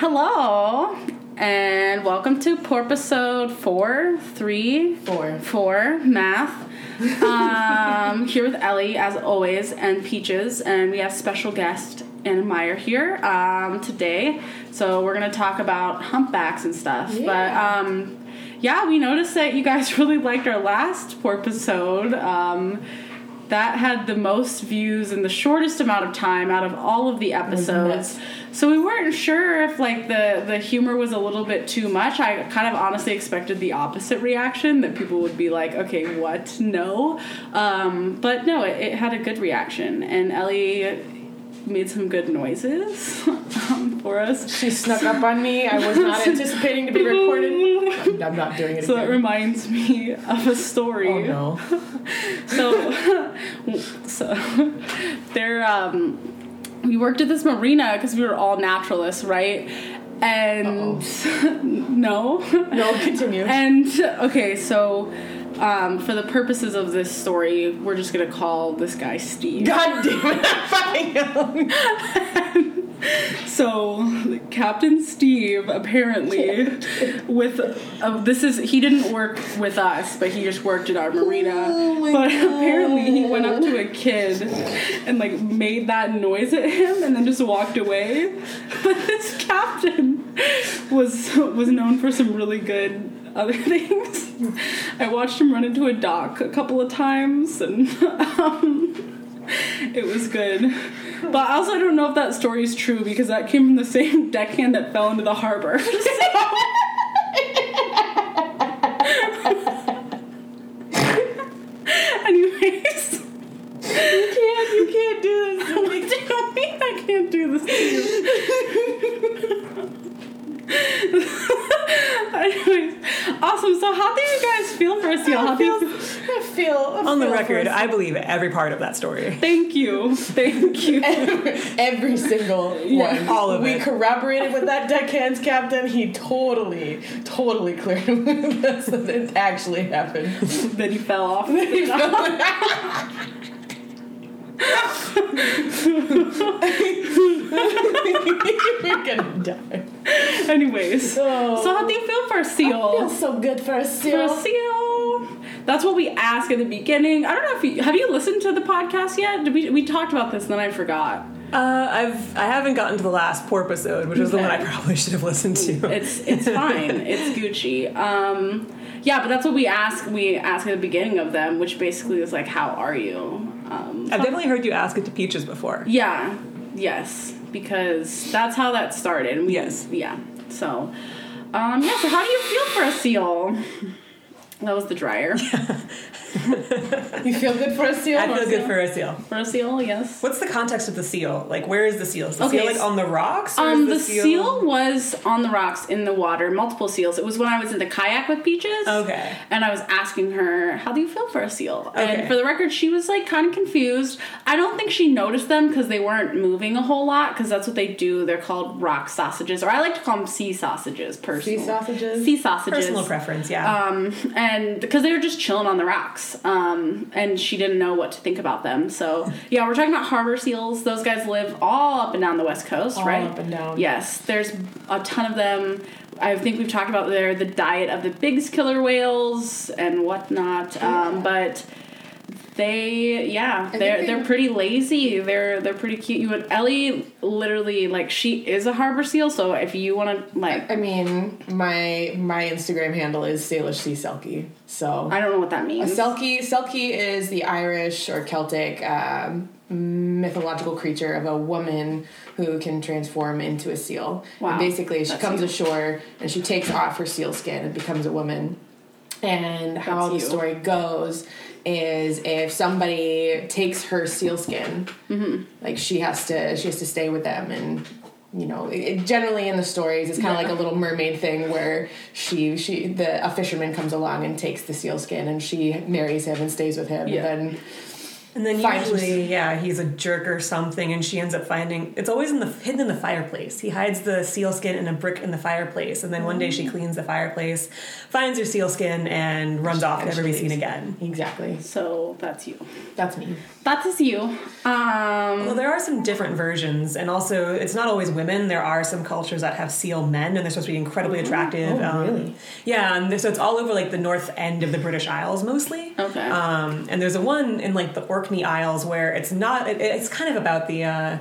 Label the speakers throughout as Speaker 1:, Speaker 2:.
Speaker 1: Hello, and welcome to Porpisode 4, 3,
Speaker 2: Four.
Speaker 1: 4, math. Um, here with Ellie, as always, and Peaches, and we have special guest Anna Meyer here um, today. So we're going to talk about humpbacks and stuff. But
Speaker 2: Yeah.
Speaker 1: um, yeah, we noticed that you guys really liked our last Porpisode. Um, that had the most views in the shortest amount of time out of all of the episodes. So we weren't sure if like the the humor was a little bit too much. I kind of honestly expected the opposite reaction that people would be like, "Okay, what? No." Um, but no, it, it had a good reaction, and Ellie made some good noises um, for us.
Speaker 2: She snuck up on me. I was not anticipating to be recorded. I'm, not doing it
Speaker 1: So that
Speaker 2: again.
Speaker 1: reminds me of a story.
Speaker 2: oh no.
Speaker 1: So, so there, um, we worked at this marina because we were all naturalists, right? And no,
Speaker 2: No, continue.
Speaker 1: and okay, so um, for the purposes of this story, we're just gonna call this guy Steve.
Speaker 2: God damn it! I'm fucking
Speaker 1: So Captain Steve apparently with uh, this is he didn't work with us, but he just worked at our marina.
Speaker 2: Oh
Speaker 1: but apparently he went up to a kid and like made that noise at him and then just walked away. But this captain was was known for some really good other things. I watched him run into a dock a couple of times and um, it was good. But I also don't know if that story is true because that came from the same deckhand that fell into the harbor. Anyways,
Speaker 2: You can't. You can't do this.
Speaker 1: you mean I can't do this to you? Anyways, awesome. So, how do you guys feel for a seal? How do you feel?
Speaker 2: I feel.
Speaker 3: On the record, I believe every part of that story.
Speaker 1: Thank you. Thank you.
Speaker 2: Every single one.
Speaker 3: all of
Speaker 2: we
Speaker 3: it.
Speaker 2: We corroborated with that deckhand's captain. He totally, totally cleared with us that it actually happened.
Speaker 1: then he fell off.
Speaker 2: We're gonna die.
Speaker 1: Anyways,
Speaker 2: So,
Speaker 1: so how do you feel for a seal?
Speaker 2: feels so good for a seal.
Speaker 1: for a seal. That's what we ask at the beginning. I don't know if you have you listened to the podcast yet. Did we we talked about this and then I forgot.
Speaker 3: Uh, I've I haven't gotten to the last porpisode, which is the one I probably should have listened to.
Speaker 1: It's it's fine. it's Gucci. Um, yeah, but that's what we ask. We ask at the beginning of them, which basically is like, "How are you?" Um,
Speaker 3: I've definitely heard you ask it to Peaches before.
Speaker 1: yeah, yes, because that's how that started. We-
Speaker 3: Yes.
Speaker 1: yeah. So, um, yeah. So, how do you feel for a seal? That was the dryer
Speaker 2: You feel good for a seal?
Speaker 3: I feel good
Speaker 2: seal?
Speaker 3: for a seal.
Speaker 1: for a seal. Yes.
Speaker 3: What's the context of the seal? Like, where is the seal? Is the
Speaker 1: Okay,
Speaker 3: seal like on the rocks? Or
Speaker 1: Um,
Speaker 3: is
Speaker 1: the seal was on the rocks in the water, multiple seals. It was when I was in the kayak with Peaches.
Speaker 3: Okay.
Speaker 1: And I was asking her, "How do you feel for a seal?"
Speaker 3: Okay.
Speaker 1: And for the record, she was like kind of confused. I don't think she noticed them because they weren't moving a whole lot. Because that's what they do. They're called rock sausages, or I like to call them sea sausages. Personally,
Speaker 2: Sea sausages?
Speaker 1: Sea sausages.
Speaker 3: Personal preference, yeah.
Speaker 1: Um, and because they were just chilling on the rocks, um, and she didn't know what to think about them. So yeah, we're talking about harbor seals. Those guys live all up and down the west coast,
Speaker 2: All
Speaker 1: right?
Speaker 2: up and down.
Speaker 1: Yes, there's a ton of them. I think we've talked about there the diet of the Bigg's killer whales and whatnot. Um, but they, yeah, they're
Speaker 2: they-
Speaker 1: they're pretty lazy. They're they're pretty cute. You would Ellie literally like she is a harbor seal. So if you want to like,
Speaker 2: I mean, my my Instagram handle is Salish Sea Selkie. So
Speaker 1: I don't know what that means a
Speaker 2: selkie selkie is the Irish or Celtic um, mythological creature of a woman who can transform into a seal.
Speaker 1: Wow.
Speaker 2: And basically, she
Speaker 1: That's
Speaker 2: comes
Speaker 1: you.
Speaker 2: ashore and she takes off her seal skin and becomes a woman. And how the story goes is if somebody takes her seal skin,
Speaker 1: Mm-hmm.
Speaker 2: like she has to she has to stay with them and you know it, it- generally in the stories it's kind of
Speaker 1: Yeah.
Speaker 2: like a little mermaid thing where she she the a fisherman comes along and takes the seal skin and she marries him and stays with him
Speaker 1: Yeah.
Speaker 2: and then
Speaker 3: And then
Speaker 2: finds
Speaker 3: usually, yeah, he's a jerk or something, and she ends up finding it's always in the hidden in the fireplace. He hides the seal skin in a brick in the fireplace, and then one day she
Speaker 2: Mm.
Speaker 3: cleans the fireplace, finds her seal skin, and runs off, never
Speaker 2: she
Speaker 3: be seen again.
Speaker 2: Exactly.
Speaker 1: So that's you.
Speaker 2: That's me.
Speaker 1: That's a seal. Um,
Speaker 3: Well, there are some different versions, and also it's not always women. There are some cultures that have seal men, and they're supposed to be incredibly attractive.
Speaker 2: Oh,
Speaker 3: um,
Speaker 2: really?
Speaker 3: Yeah, and so it's all over like the north end of the British Isles mostly.
Speaker 1: Okay.
Speaker 3: Um, and there's a one in like the Orkney Isles where it's not. It, it's kind of about the. Uh,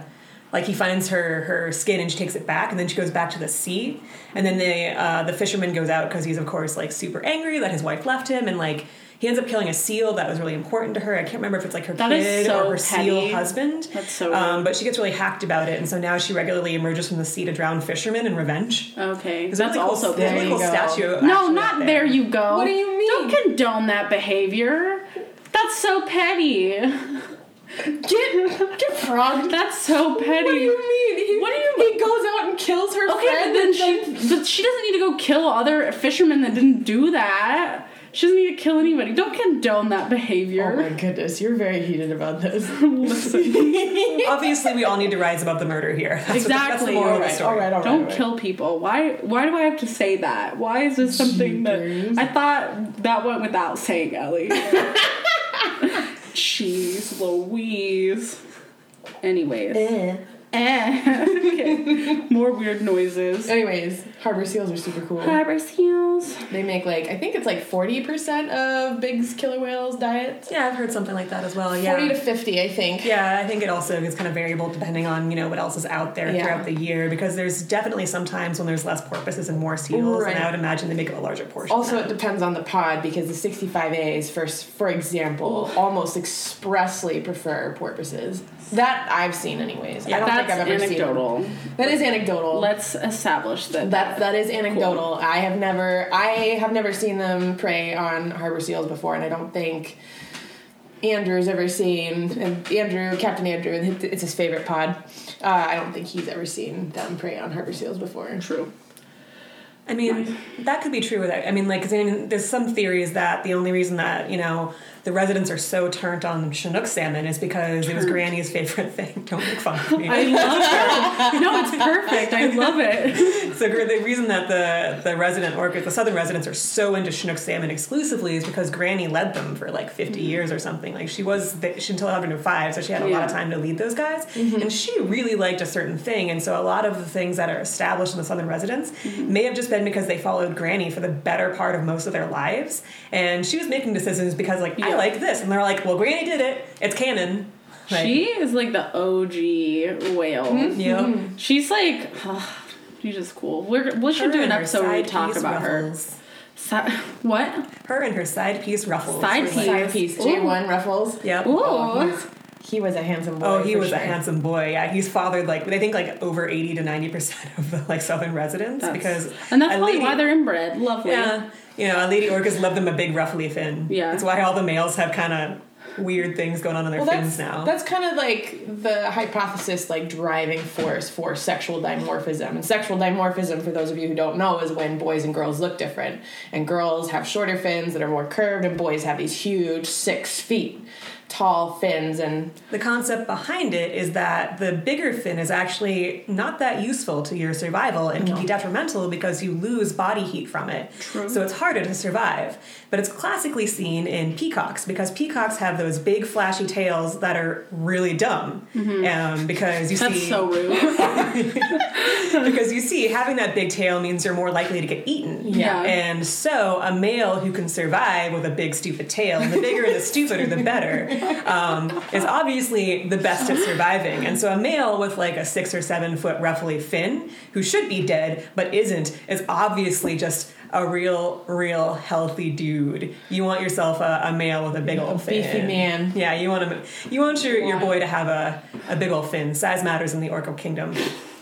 Speaker 3: like he finds her her skin and she takes it back and then she goes back to the sea and then they uh, the fisherman goes out because he's of course like super angry that his wife left him and like he ends up killing a seal that was really important to her. I can't remember if it's like her
Speaker 1: That is
Speaker 3: kid
Speaker 1: so
Speaker 3: or her seal husband.
Speaker 1: That's so
Speaker 3: Um, but she gets really hacked about it, and so now she regularly emerges from the sea to drown fishermen in revenge.
Speaker 1: okay,
Speaker 3: There's
Speaker 1: that's
Speaker 3: really cool-
Speaker 1: also
Speaker 3: there's a
Speaker 2: There
Speaker 3: really
Speaker 2: you
Speaker 3: cool
Speaker 2: go.
Speaker 3: statue.
Speaker 1: No, not
Speaker 3: up
Speaker 1: there. you go.
Speaker 2: What do you mean?
Speaker 1: Don't condone that behavior. That's so petty.
Speaker 2: Get get frogged.
Speaker 1: That's so petty.
Speaker 2: What do you mean? He,
Speaker 1: What do you mean?
Speaker 2: He goes out and kills her
Speaker 1: Okay, but
Speaker 2: friend.
Speaker 1: then
Speaker 2: and
Speaker 1: she, but she doesn't need to go kill other fishermen that didn't do that. She doesn't need to kill anybody. Don't condone that behavior.
Speaker 2: Oh my goodness, you're very heated about this.
Speaker 1: Listen,
Speaker 3: Obviously, we all need to rise above the murder here. That's what the- that's the
Speaker 1: Exactly.
Speaker 3: moral the
Speaker 2: all,
Speaker 3: right,
Speaker 2: all right, all right,
Speaker 1: don't kill people. Why? Why do I have to say that? Why is this something
Speaker 2: Jeepers.
Speaker 1: that I thought that went without saying, Ellie? Jeez, Louise. Anyways,
Speaker 2: Eh.
Speaker 1: Eh. More weird noises.
Speaker 2: Anyways, harbor seals are super cool.
Speaker 1: Harbor seals.
Speaker 2: They make like I think it's like forty percent of Bigg's killer whales' diet.
Speaker 3: Yeah, I've heard something like that as well. Yeah.
Speaker 2: Forty to fifty, I think.
Speaker 3: Yeah, I think it also is kind of variable depending on you know what else is out there
Speaker 2: Yeah.
Speaker 3: throughout the year because there's definitely some times when there's less porpoises and more seals,
Speaker 2: Right.
Speaker 3: and I would imagine they make up a larger portion.
Speaker 2: Also, it depends on the pod because the 65As, for, for example, almost expressly prefer porpoises. That I've seen, anyways. I don't
Speaker 1: That's
Speaker 2: think I've ever
Speaker 1: anecdotal.
Speaker 2: seen. That is anecdotal.
Speaker 1: Let's establish that.
Speaker 2: that that is anecdotal. I have never I have never seen them prey on harbor seals before, and I don't think Andrew's ever seen and Andrew Captain Andrew it's his favorite pod. Uh, I don't think he's ever seen them prey on harbor seals before.
Speaker 1: True.
Speaker 3: I mean, that could be true without. I mean, like, 'cause I mean, there's some theories that the only reason that you know the residents are so turned on Chinook salmon is because it was Granny's favorite thing. Don't make fun of me.
Speaker 1: I love it. No, it's perfect. I love it.
Speaker 3: So the reason that the the resident orcas, the southern residents, are so into Chinook salmon exclusively is because Granny led them for like 50 mm-hmm. years or something. Like she was the, she until 105, so she had a lot of time to lead those guys, mm-hmm. and she really liked a certain thing. And so a lot of the things that are established in the southern residents mm-hmm. may have just been because they followed Granny for the better part of most of their lives, and she was making decisions because like I
Speaker 1: Yeah.
Speaker 3: Like this, and they're like, well, Granny did it, it's canon. Like,
Speaker 1: she is like the OG whale. Mm-hmm. Mm-hmm.
Speaker 3: Yep.
Speaker 1: She's like, she's just cool. We're, we should
Speaker 3: Her
Speaker 1: do an episode where we talk
Speaker 3: piece
Speaker 1: about her.
Speaker 3: ruffles.
Speaker 1: Si- what?
Speaker 3: Her and her side piece ruffles.
Speaker 1: Side
Speaker 3: were, like-
Speaker 1: piece.
Speaker 2: Side piece J1 Ruffles.
Speaker 3: Yep.
Speaker 1: Ooh.
Speaker 2: He was a handsome boy.
Speaker 3: Oh, he was a handsome boy. Yeah, he's fathered like I think like over eighty to ninety percent of the like southern residents
Speaker 1: That's-
Speaker 3: because
Speaker 1: and that's probably
Speaker 3: lady,
Speaker 1: why they're inbred. Lovely.
Speaker 3: yeah, you know, a lady orcas love them a big ruffly fin.
Speaker 1: Yeah.
Speaker 3: that's why all the males have kind of weird things going on in their
Speaker 2: Well,
Speaker 3: fins now.
Speaker 2: that's kind of like the hypothesis, like driving force for sexual dimorphism. And sexual dimorphism, for those of you who don't know, is when boys and girls look different. And girls have shorter fins that are more curved, and boys have these huge, six feet tall fins. And
Speaker 3: the concept behind it is that the bigger fin is actually not that useful to your survival and can be detrimental because you lose body heat from it.
Speaker 1: True.
Speaker 3: So it's harder to survive. But it's classically seen in peacocks because peacocks have those big flashy tails that are really dumb. Um, because you
Speaker 1: That's
Speaker 3: see
Speaker 1: so rude.
Speaker 3: because you see having that big tail means you're more likely to get eaten.
Speaker 1: Yeah.
Speaker 3: And so a male who can survive with a big stupid tail, and the bigger the stupider the better, um, is obviously the best at surviving. And so a male with like a six or seven foot roughly fin, who should be dead but isn't, is obviously just a real, real healthy dude. You want yourself a, a male with a big old fin.
Speaker 2: beefy man.
Speaker 3: Yeah, you want him. You want your, your boy to have a, a big old fin. Size matters in the Orca kingdom.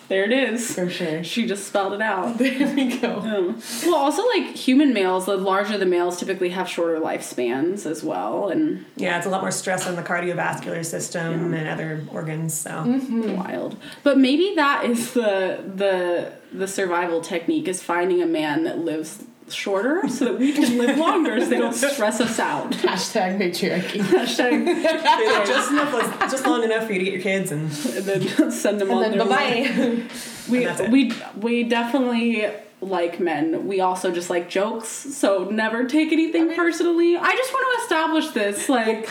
Speaker 1: There it is.
Speaker 2: for sure.
Speaker 1: She just spelled it out.
Speaker 2: There we go.
Speaker 1: Oh. Well, also like human males, the larger the males typically have shorter lifespans as well, and
Speaker 3: Yeah, it's a lot more stress on the cardiovascular system and other organs. So
Speaker 2: Mm-hmm.
Speaker 1: wild. But maybe that is the the the survival technique is finding a man that lives shorter so that we can live longer so they don't stress us out.
Speaker 2: Hashtag matriarchy.
Speaker 1: Hashtag,
Speaker 3: They're like, just enough, just long enough for you to get your kids, and
Speaker 1: and then send them
Speaker 2: And
Speaker 1: on
Speaker 2: then
Speaker 1: their
Speaker 2: bye
Speaker 1: way. We
Speaker 3: And that's it.
Speaker 1: we we definitely like men. We also just like jokes, so never take anything personally. I just want to establish this like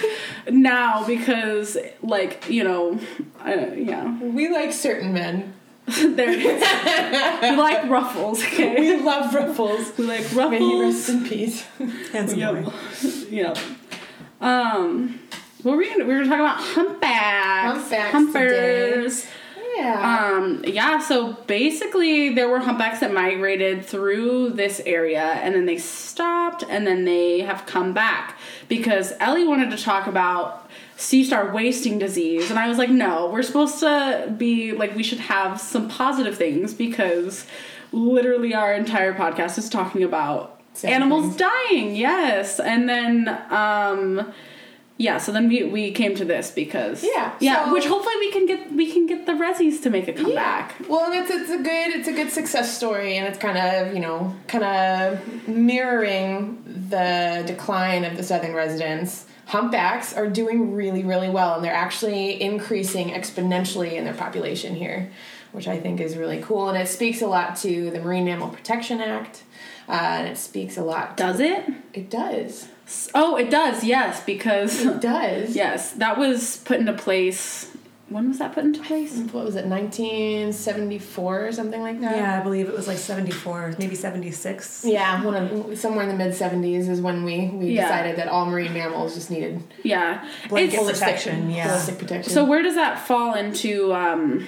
Speaker 1: now because like you know, uh, yeah,
Speaker 2: we like certain men.
Speaker 1: there it is. we like ruffles, okay?
Speaker 2: We love ruffles.
Speaker 1: We like ruffles.
Speaker 2: May he rest
Speaker 1: ruffles.
Speaker 2: in peace.
Speaker 3: handsome
Speaker 1: Yep.
Speaker 3: boy.
Speaker 1: yep. Um, what were we gonna? We were talking about humpbacks,
Speaker 2: Humpbacks
Speaker 1: humpers.
Speaker 2: Yeah.
Speaker 1: Um, yeah, so basically there were humpbacks that migrated through this area and then they stopped and then they have come back because Ellie wanted to talk about sea star wasting disease and I was like, no, we're supposed to be like we should have some positive things because literally our entire podcast is talking about
Speaker 2: Same
Speaker 1: animals
Speaker 2: thing.
Speaker 1: dying, yes. And then um yeah, so then we, we came to this because
Speaker 2: Yeah,
Speaker 1: yeah,
Speaker 2: so-
Speaker 1: which hopefully we can get we can get the Rezzies to make a comeback.
Speaker 2: Well, and it's it's a good it's a good success story, and it's kind of you know kind of mirroring the decline of the southern residents. Humpbacks are doing really really well, and they're actually increasing exponentially in their population here, which I think is really cool, and it speaks a lot to the Marine Mammal Protection Act, uh, and it speaks a lot.
Speaker 1: Does it?
Speaker 2: It does.
Speaker 1: Oh, it does. Yes, because
Speaker 2: It does.
Speaker 1: yes, that was put into place. When was that put into place?
Speaker 2: What was it, 1974 or something like that?
Speaker 3: Yeah, I believe it was like 74, maybe 76.
Speaker 2: Yeah, one of somewhere in the mid seventies is when we we
Speaker 1: Yeah.
Speaker 2: decided that all marine mammals just needed
Speaker 1: Yeah,
Speaker 3: Blanket
Speaker 1: It's-
Speaker 3: protection, yeah.
Speaker 2: holistic protection.
Speaker 1: So where does that fall into? Um,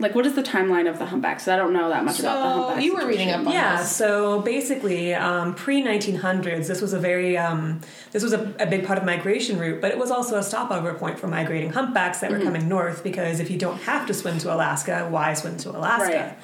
Speaker 1: like, what is the timeline of the humpbacks? I don't know that much about the
Speaker 2: So,
Speaker 1: humpbacks.
Speaker 2: you were reading up on
Speaker 3: Yeah,
Speaker 2: this.
Speaker 3: so basically, um, pre 1900s, this was a very um, this was a, a big part of migration route, but it was also a stopover point for migrating humpbacks that were
Speaker 1: Mm-hmm.
Speaker 3: coming north because if you don't have to swim to Alaska, why swim to Alaska?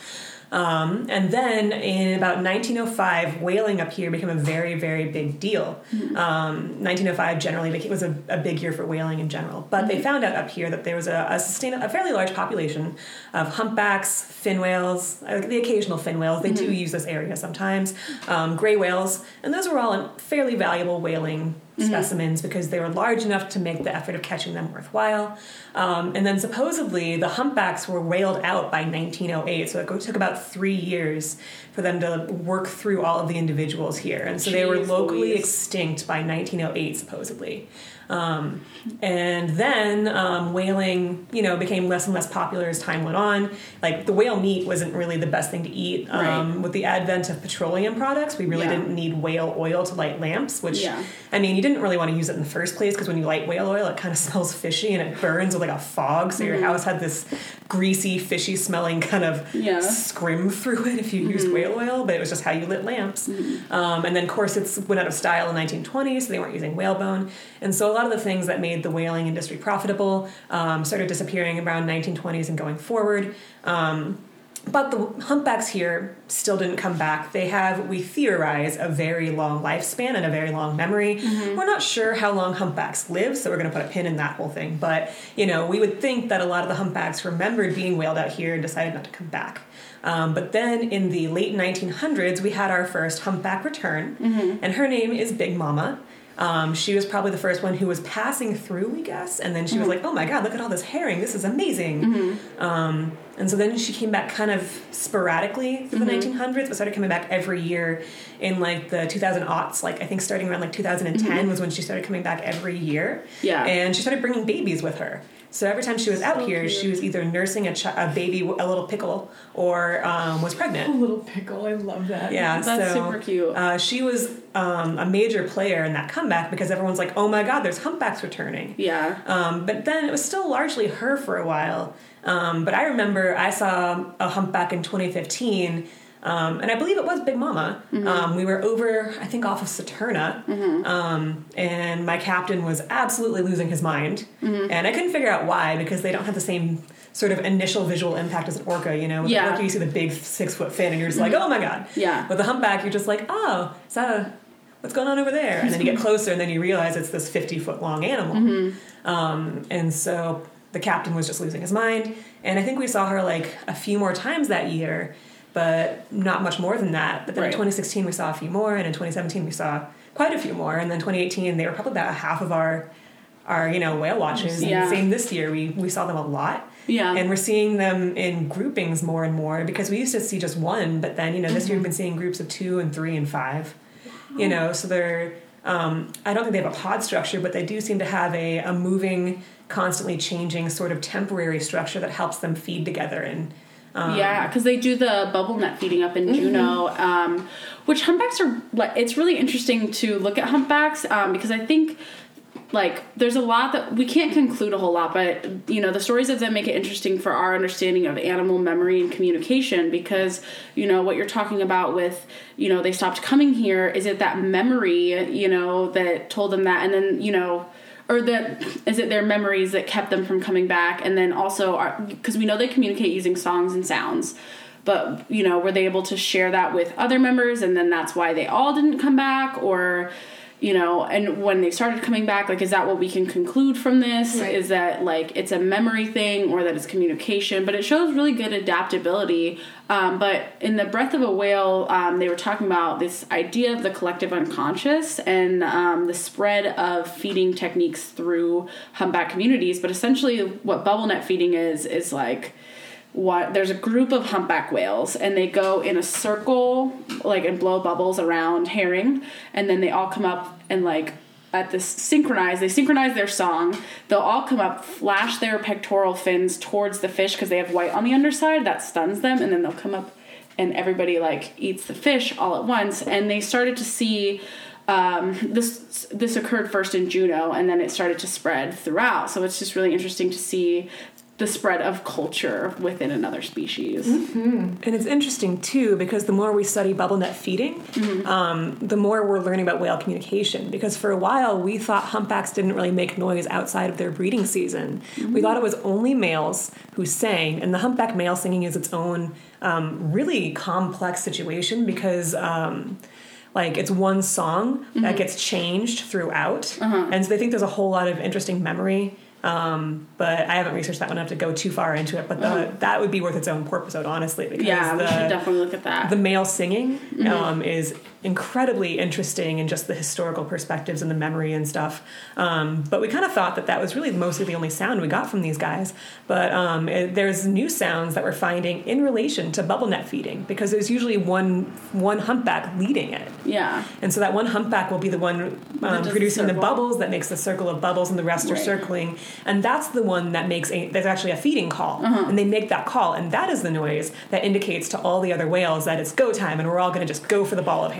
Speaker 3: Um, and then in about 1905, whaling up here became a very, very big deal. Um, 1905 generally became, was a, a big year for whaling in general, but they found out up here that there was a, a, sustain, a fairly large population of humpbacks, fin whales, uh, the occasional fin whales. They do use this area sometimes, um, gray whales, and those were all fairly valuable whaling specimens because they were large enough to make the effort of catching them worthwhile. Um, and then supposedly the humpbacks were whaled out by 1908, so it took about three years for them to work through all of the individuals here. And so they were locally
Speaker 1: Louise.
Speaker 3: extinct by 1908, supposedly. Um, and then um, whaling, you know, became less and less popular as time went on. Like the whale meat wasn't really the best thing to eat. Um,
Speaker 1: Right.
Speaker 3: With the advent of petroleum products, we really
Speaker 1: Yeah.
Speaker 3: didn't need whale oil to light lamps. Which,
Speaker 1: Yeah.
Speaker 3: I mean, you didn't really want to use it in the first place because when you light whale oil, it kind of smells fishy and it burns with like a fog. So your house had this greasy, fishy smelling kind of
Speaker 1: Mm-hmm. Yeah. Mm-hmm.
Speaker 3: scrim through it if you used whale oil. But it was just how you lit lamps. Um, and then corsets went out of style in the 1920s, so they weren't using whalebone. And so a lot of the things that made the whaling industry profitable um, started disappearing around 1920s and going forward. Um, but the humpbacks here still didn't come back. They have, we theorize, a very long lifespan and a very long memory. We're not sure how long humpbacks live, so we're going to put a pin in that whole thing. But, you know, we would think that a lot of the humpbacks remembered being whaled out here and decided not to come back. Um, but then in the late 1900s, we had our first humpback return, and her name is Big Mama. Um, she was probably the first one who was passing through, we guess, and then she was like, "Oh my God, look at all this herring! This is amazing." Um, and so then she came back kind of sporadically through the 1900s, but started coming back every year in like the 2000 aughts. Like I think starting around like 2010 was when she started coming back every year.
Speaker 1: Yeah.
Speaker 3: and she started bringing babies with her. So every time she was out here,
Speaker 1: cute.
Speaker 3: she was either nursing a, chi- a baby, a little pickle, or um, was pregnant.
Speaker 2: A little pickle. I love that.
Speaker 3: Yeah,
Speaker 1: That's
Speaker 3: so,
Speaker 1: super cute.
Speaker 3: Uh, she was um, a major player in that comeback because everyone's like, "Oh my God, there's humpbacks returning."
Speaker 1: yeah.
Speaker 3: Um, but then it was still largely her for a while. Um, but I remember I saw a humpback in 2015, um, and I believe it was Big Mama. Um, we were over, I think, off of Saturna, um, and my captain was absolutely losing his mind. And I couldn't figure out why because they don't have the same sort of initial visual impact as an orca. You know, with
Speaker 1: Yeah.
Speaker 3: the orca you see the big six foot fin, and you're just like, oh my god.
Speaker 1: Yeah.
Speaker 3: With the humpback, you're just like, oh, is that a what's going on over there? And then you get closer, and then you realize it's this 50 foot long animal. Um, and so the captain was just losing his mind. And I think we saw her like a few more times that year. But not much more than that. But then
Speaker 1: Right.
Speaker 3: in 2016 we saw a few more, and in 2017 we saw quite a few more, and then 2018 they were probably about a half of our our you know whale watches.
Speaker 1: Yeah.
Speaker 3: And same this year we we saw them a lot.
Speaker 1: Yeah.
Speaker 3: And we're seeing them in groupings more and more because we used to see just one, but then you know this year we've been seeing groups of two and three and five. You know, so they're um, I don't think they have a pod structure, but they do seem to have a, a moving, constantly changing sort of temporary structure that helps them feed together and um,
Speaker 1: yeah, because they do the bubble net feeding up in Juneau, um, which humpbacks are like. It's really interesting to look at humpbacks um, because I think like there's a lot that we can't conclude a whole lot, but you know the stories of them make it interesting for our understanding of animal memory and communication because you know what you're talking about with you know they stopped coming here. Is it that memory you know that told them that, and then you know or that is it their memories that kept them from coming back? And then also because we know they communicate using songs and sounds but you know were they able to share that with other members and then that's why they all didn't come back? Or you know and when they started coming back like is that what we can conclude from this?
Speaker 2: Right.
Speaker 1: is that like it's a memory thing or that it's communication? But it shows really good adaptability. Um, but in the breath of a whale um, they were talking about this idea of the collective unconscious and um, the spread of feeding techniques through humpback communities. But essentially what bubble net feeding is is like what there's a group of humpback whales and they go in a circle like and blow bubbles around herring and then they all come up and like at this synchronize they synchronize their song. They'll all come up flash their pectoral fins towards the fish because they have white on the underside. That stuns them and then they'll come up and everybody like eats the fish all at once. And they started to see um, this this occurred first in Juneau and then it started to spread throughout. So it's just really interesting to see the spread of culture within another species.
Speaker 3: And it's interesting too because the more we study bubble net feeding, um, the more we're learning about whale communication. Because for a while we thought humpbacks didn't really make noise outside of their breeding season. We thought it was only males who sang, and the humpback male singing is its own um, really complex situation because. Um, like it's one song that gets changed throughout, and so they think there's a whole lot of interesting memory um, but I haven't researched that one enough to go too far into it. But the, that would be worth its own episode, honestly, because
Speaker 1: Yeah,
Speaker 3: the,
Speaker 1: we should definitely look at that.
Speaker 3: the male singing um, is incredibly interesting in just the historical perspectives and the memory and stuff. Um, but we kind of thought that that was really mostly the only sound we got from these guys. But um, it, there's new sounds that we're finding in relation to bubble net feeding because there's usually one one humpback leading it.
Speaker 1: yeah.
Speaker 3: And so that one humpback will be the one um,
Speaker 1: does the
Speaker 3: producing the bubbles that makes the circle of bubbles, and the rest are circling. And that's the one that makes a there's actually a feeding call,
Speaker 1: Uh-huh.
Speaker 3: and they make that call, and that is the noise that indicates to all the other whales that it's go time, and we're all going to just go for the ball of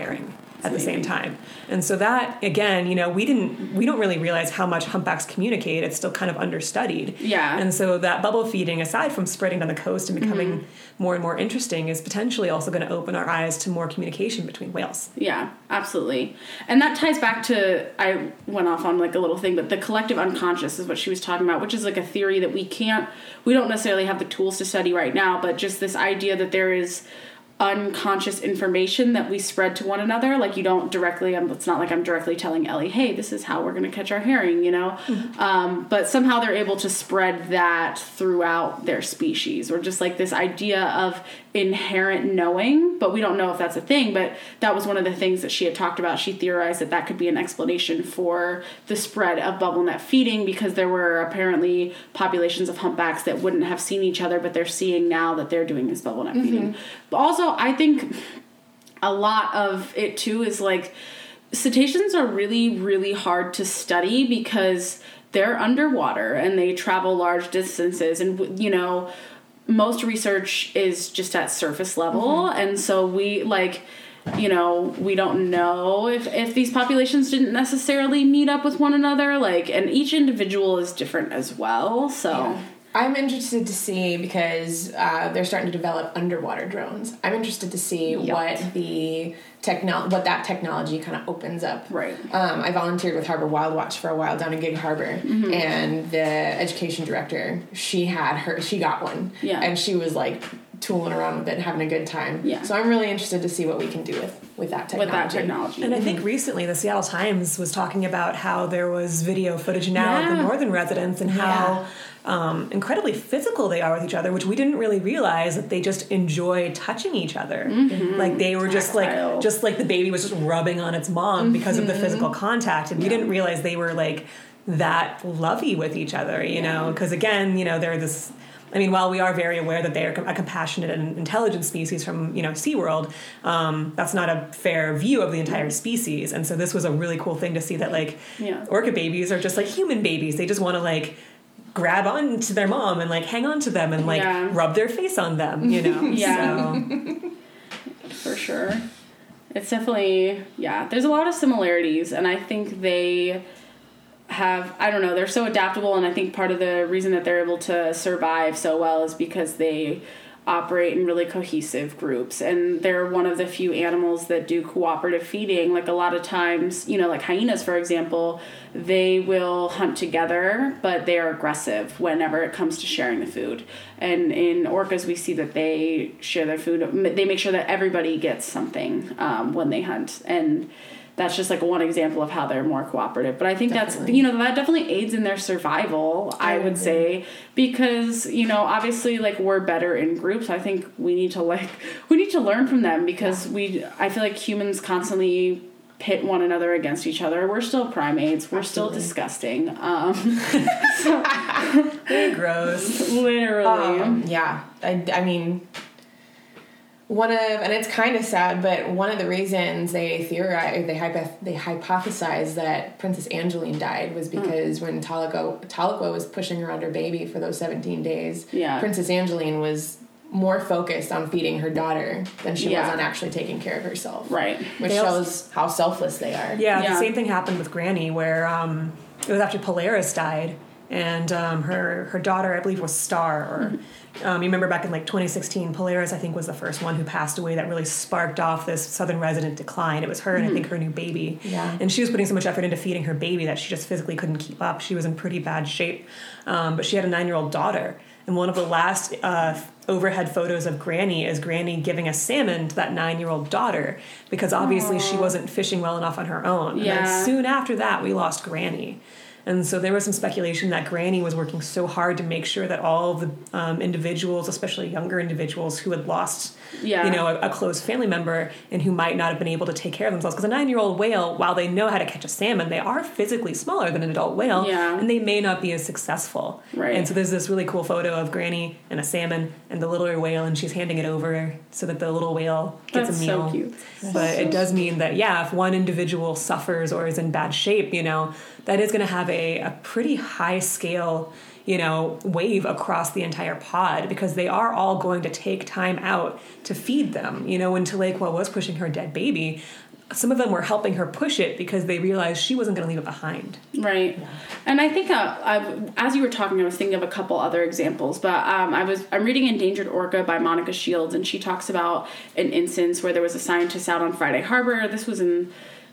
Speaker 3: at the same time. And so that again, you know, we didn't we don't really realize how much humpbacks communicate. It's still kind of understudied.
Speaker 1: Yeah.
Speaker 3: And so that bubble feeding, aside from spreading down the coast and becoming
Speaker 1: Mm-hmm.
Speaker 3: more and more interesting, is potentially also going to open our eyes to more communication between whales.
Speaker 1: Yeah, absolutely. And that ties back to I went off on like a little thing, but the collective unconscious is what she was talking about, which is like a theory that we can't we don't necessarily have the tools to study right now, but just this idea that there is unconscious information that we spread to one another. Like you don't directly um, it's not like i'm directly telling ellie hey this is how we're going to catch our herring you know? Um, but somehow they're able to spread that throughout their species or just like this idea of inherent knowing but we don't know if that's a thing but that was one of the things that she had talked about. She theorized that that could be an explanation for the spread of bubble net feeding because there were apparently populations of humpbacks that wouldn't have seen each other but they're seeing now that they're doing this bubble net mm-hmm. feeding. But also i think a lot of it too is like cetaceans are really really hard to study because they're underwater and they travel large distances and you know most research is just at surface level. Mm-hmm. And so we like you know we don't know if if these populations didn't necessarily meet up with one another. Like and each individual is different as well. So
Speaker 2: I'm interested to see because uh, they're starting to develop underwater drones. I'm interested to see
Speaker 1: Yep.
Speaker 2: what the techno- what that technology kind of opens up.
Speaker 1: Right.
Speaker 2: Um, I volunteered with Harbor Wild Watch for a while down in Gig Harbor,
Speaker 1: Mm-hmm.
Speaker 2: and the education director, she had her, she got one,
Speaker 1: Yeah.
Speaker 2: and she was like tooling around with it, and having a good time.
Speaker 1: Yeah.
Speaker 2: So I'm really interested to see what we can do with with that technology.
Speaker 1: with that technology
Speaker 3: And I think recently the Seattle Times was talking about how there was video footage now of the northern residents and how um, incredibly physical they are with each other, which we didn't really realize that they just enjoy touching each other. Like they were just
Speaker 1: Tactile.
Speaker 3: like just like the baby was just rubbing on its mom because of the physical contact, and we didn't realize they were like that lovey with each other. You know, because again, you know, they're this. I mean, while we are very aware that they are a compassionate and intelligent species from, you know, SeaWorld, um, that's not a fair view of the entire species. And so this was a really cool thing to see that, like,
Speaker 1: Yeah.
Speaker 3: orca babies are just like human babies. They just want to, like, grab on to their mom and, like, hang on to them and, like,
Speaker 1: Yeah.
Speaker 3: rub their face on them, you know?
Speaker 1: Yeah.
Speaker 3: So,
Speaker 1: for sure. It's definitely yeah. There's a lot of similarities, and I think they have I don't know. They're so adaptable, and I think part of the reason that they're able to survive so well is because they operate in really cohesive groups and they're one of the few animals that do cooperative feeding like a lot of times you know like hyenas for example they will hunt together but they are aggressive whenever it comes to sharing the food. And in orcas we see that they share their food. They make sure that everybody gets something um, when they hunt. And that's just like one example of how they're more cooperative. But i think that's you know that definitely aids in their survival i would say. Because you know obviously like we're better in groups. I think we need to like we need to learn from them because we i feel like humans constantly pit one another against each other we're still primates we're still disgusting um
Speaker 3: they're gross.
Speaker 1: literally
Speaker 2: Um, yeah, I, I mean, one of and it's kind of sad, but one of the reasons they theorize, they hypoth- they hypothesize that Princess Angeline died was
Speaker 1: Hmm.
Speaker 2: because when Tahlequah Tahlequah was pushing around her baby for those seventeen days,
Speaker 1: Yeah.
Speaker 2: Princess Angeline was more focused on feeding her daughter than she
Speaker 1: Yeah.
Speaker 2: was on actually taking care of herself.
Speaker 1: right
Speaker 2: Which
Speaker 3: They also-
Speaker 2: shows how selfless they are.
Speaker 3: Yeah,
Speaker 1: Yeah.
Speaker 3: the same thing happened with Granny, where um, it was after Polaris died, and um, her her daughter, I believe, was Star. Or um, you remember back in like 2016, Polaris, I think, was the first one who passed away. That really sparked off this southern resident decline. It was her and I think her new baby.
Speaker 2: Yeah.
Speaker 3: And she was putting so much effort into feeding her baby that she just physically couldn't keep up. She was in pretty bad shape, um, but she had a nine year old daughter. And one of the last uh, overhead photos of Granny is Granny giving a salmon to that nine year old daughter because obviously she wasn't fishing well enough on her own. And
Speaker 1: Yeah.
Speaker 3: then soon after that, we lost Granny. And so there was some speculation that Granny was working so hard to make sure that all the um, individuals, especially younger individuals who had lost,
Speaker 1: Yeah.
Speaker 3: you know, a, a close family member and who might not have been able to take care of themselves. Because a nine-year-old whale, while they know how to catch a salmon, they are physically smaller than an adult whale,
Speaker 1: Yeah.
Speaker 3: and they may not be as successful.
Speaker 1: Right.
Speaker 3: And so there's this really cool photo of Granny and a salmon and the littler whale, and she's handing it over so that the little whale gets
Speaker 1: That's
Speaker 3: a meal.
Speaker 1: so cute.
Speaker 3: But it does mean that yeah, if one individual suffers or is in bad shape, you know, that is going to have a, a pretty high scale, you know, wave across the entire pod because they are all going to take time out to feed them. You know, when Tahlequah was pushing her dead baby, some of them were helping her push it because they realized she wasn't going to leave it behind.
Speaker 1: Right, and I think uh, I, as you were talking, I was thinking of a couple other examples. But um, I was I'm reading Endangered Orca by Monika Shields, and she talks about an instance where there was a scientist out on Friday Harbor. This was in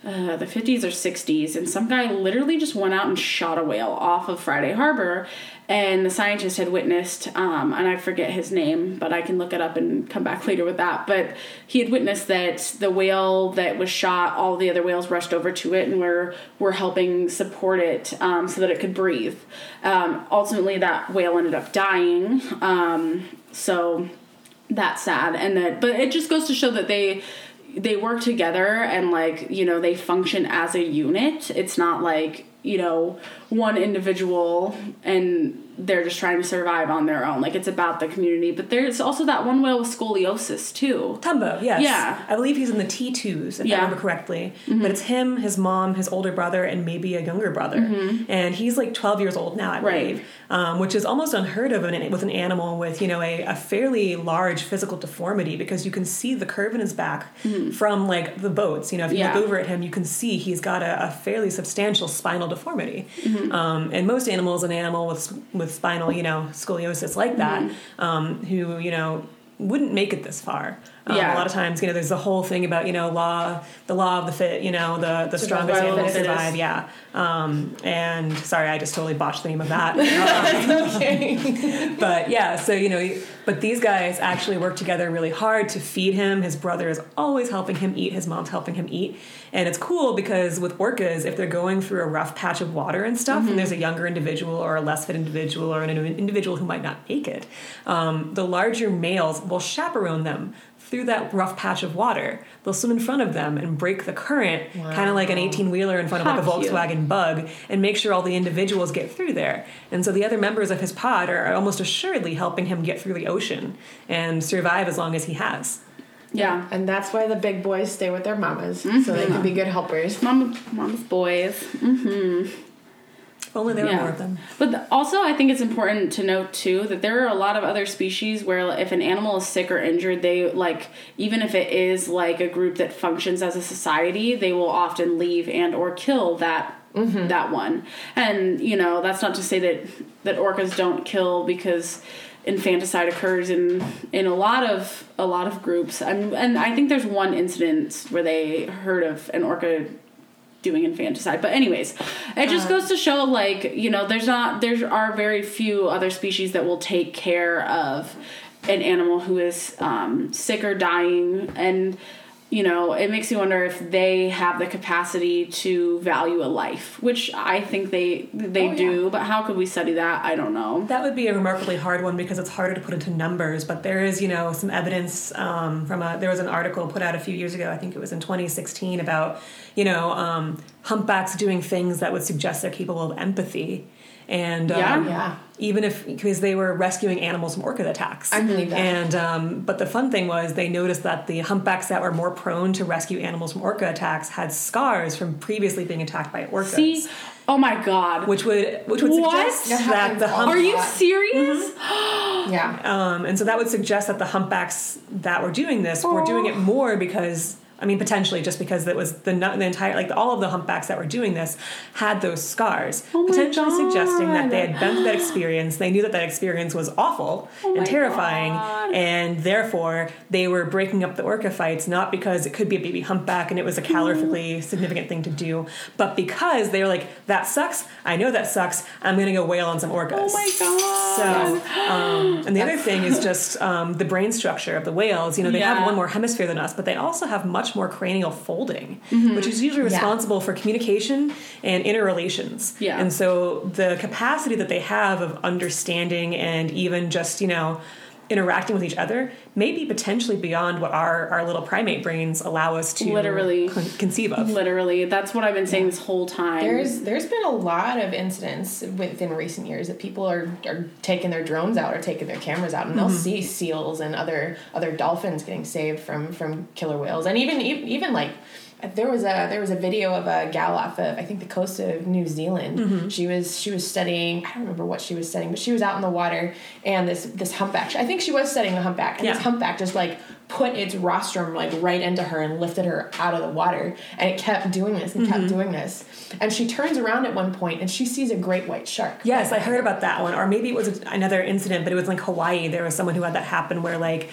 Speaker 1: uh, the 50s or 60s, and some guy literally just went out and shot a whale off of Friday Harbor. And the scientist had witnessed, um, and I forget his name, but I can look it up and come back later with that. But he had witnessed that the whale that was shot, all the other whales rushed over to it and were were helping support it um, so that it could breathe. Um, ultimately, that whale ended up dying. Um, so that's sad and that but it just goes to show that they they work together and like you know they function as a unit. It's not like you know one individual and they're just trying to survive on their own like it's about the community but there's also that one whale with scoliosis too
Speaker 3: Tumbo, yes.
Speaker 1: Yeah.
Speaker 3: I believe he's in the T2s, if
Speaker 1: Yeah.
Speaker 3: I remember correctly. Mm-hmm. But it's him, his mom, his older brother, and maybe a younger brother. Mm-hmm. And he's like 12 years old now, I
Speaker 1: Right.
Speaker 3: believe, um, which is almost unheard of with an animal with, you know, a, a fairly large physical deformity because you can see the curve in his back mm-hmm. from like the boats. You know, if you
Speaker 1: Yeah.
Speaker 3: look over at him, you can see he's got a, a fairly substantial spinal deformity. Um, and most animals, an animal with, with spinal, you know, scoliosis like that, um, who, you know, wouldn't make it this far. Um,
Speaker 1: Yeah.
Speaker 3: A lot of times, you know, there's the whole thing about you know law, the law of the fit. You know, the the strongest animal
Speaker 1: the
Speaker 3: survive. Yeah. Um, and sorry, I just totally botched the name of that. Um,
Speaker 2: okay.
Speaker 3: but yeah, so you know, But these guys actually work together really hard to feed him. His brother is always helping him eat. His mom's helping him eat. And it's cool because with orcas, if they're going through a rough patch of water and stuff, and there's a younger individual or a less fit individual or an individual who might not make it, um, the larger males will chaperone them through that rough patch of water. They'll swim in front of them and break the current, kind of like an 18 wheeler in front of like a
Speaker 1: How cute.
Speaker 3: Volkswagen bug, and make sure all the individuals get through there. And so the other members of his pod are almost assuredly helping him get through the ocean and survive as long as he has.
Speaker 1: Yeah.
Speaker 2: And that's why the big boys stay with their mamas, mm-hmm. so they can be good helpers.
Speaker 1: Mama, mama's boys. Mm-hmm.
Speaker 3: If only there were
Speaker 1: Yeah.
Speaker 3: more of them.
Speaker 1: But th- also, I think it's important to note too that there are a lot of other species where if an animal is sick or injured, they like even if it is like a group that functions as a society, they will often leave and or kill that mm-hmm. that one. And you know that's not to say that that orcas don't kill because infanticide occurs in in a lot of a lot of groups. And and I think there's one incident where they heard of an orca doing infanticide. But anyways, it just goes to show like, you know, there's not there are very few other species that will take care of an animal who is um, sick or dying and you know, it makes you wonder if they have the capacity to value a life, which I think they they
Speaker 2: Oh, yeah.
Speaker 1: do, but how could we study that? I don't know.
Speaker 3: That would be a remarkably hard one because it's harder to put into numbers. But there is, you know, some evidence um, from a. There was an article put out a few years ago. I think it was in 2016 about, you know, um, humpbacks doing things that would suggest they're capable of empathy. And um,
Speaker 1: Yeah.
Speaker 2: Yeah.
Speaker 3: even if because they were rescuing animals from orca attacks.
Speaker 2: I believe that.
Speaker 3: And um, but the fun thing was they noticed that the humpbacks that were more prone to rescue animals from orca attacks had scars from previously being attacked by orcas.
Speaker 1: See? Oh my god.
Speaker 3: which would which would
Speaker 1: What?
Speaker 3: suggest
Speaker 2: That
Speaker 3: that the
Speaker 2: all
Speaker 3: hump
Speaker 1: Are you
Speaker 2: lot.
Speaker 1: serious?
Speaker 2: Yeah.
Speaker 3: um, and so that would suggest that the humpbacks that were doing this were doing it more because I mean potentially just because it was the the entire like all of the humpbacks that were doing this had those scars,
Speaker 1: Oh
Speaker 3: potentially suggesting that they had been through that experience. They knew that that experience was awful
Speaker 1: Oh
Speaker 3: and terrifying,
Speaker 1: God.
Speaker 3: and therefore they were breaking up the orca fights not because it could be a baby humpback and it was a calorifically significant thing to do, but because they were like that sucks. I know that sucks. I'm gonna go whale on some orcas.
Speaker 1: Oh my god.
Speaker 3: So, um, and the other thing is just um, the brain structure of the whales. You know, they
Speaker 1: Yeah.
Speaker 3: have one more hemisphere than us, but they also have much more cranial folding,
Speaker 1: Mm-hmm.
Speaker 3: which is usually responsible for communication and interrelations.
Speaker 1: Yeah.
Speaker 3: And so the capacity that they have of understanding and even just, you know, interacting with each other may be potentially beyond what our, our little primate brains allow us to
Speaker 1: Literally.
Speaker 3: con- conceive of.
Speaker 1: Literally, that's what I've been saying this whole time.
Speaker 2: There's there's been a lot of incidents within recent years that people are, are taking their drones out or taking their cameras out, and they'll mm-hmm. see seals and other other dolphins getting saved from from killer whales, and even e- even like. There was a there was a video of a gal off of I think the coast of New Zealand. Mm-hmm. She was she was studying I don't remember what she was studying, but she was out in the water and this this humpback. I think she was studying the humpback, and
Speaker 3: Yeah.
Speaker 2: this humpback just like put its rostrum like right into her and lifted her out of the water, and it kept doing this and kept mm-hmm. doing this. And she turns around at one point and she sees a great white shark.
Speaker 3: Yes, I heard about that one. Or maybe it was another incident, but it was like Hawaii. There was someone who had that happen where like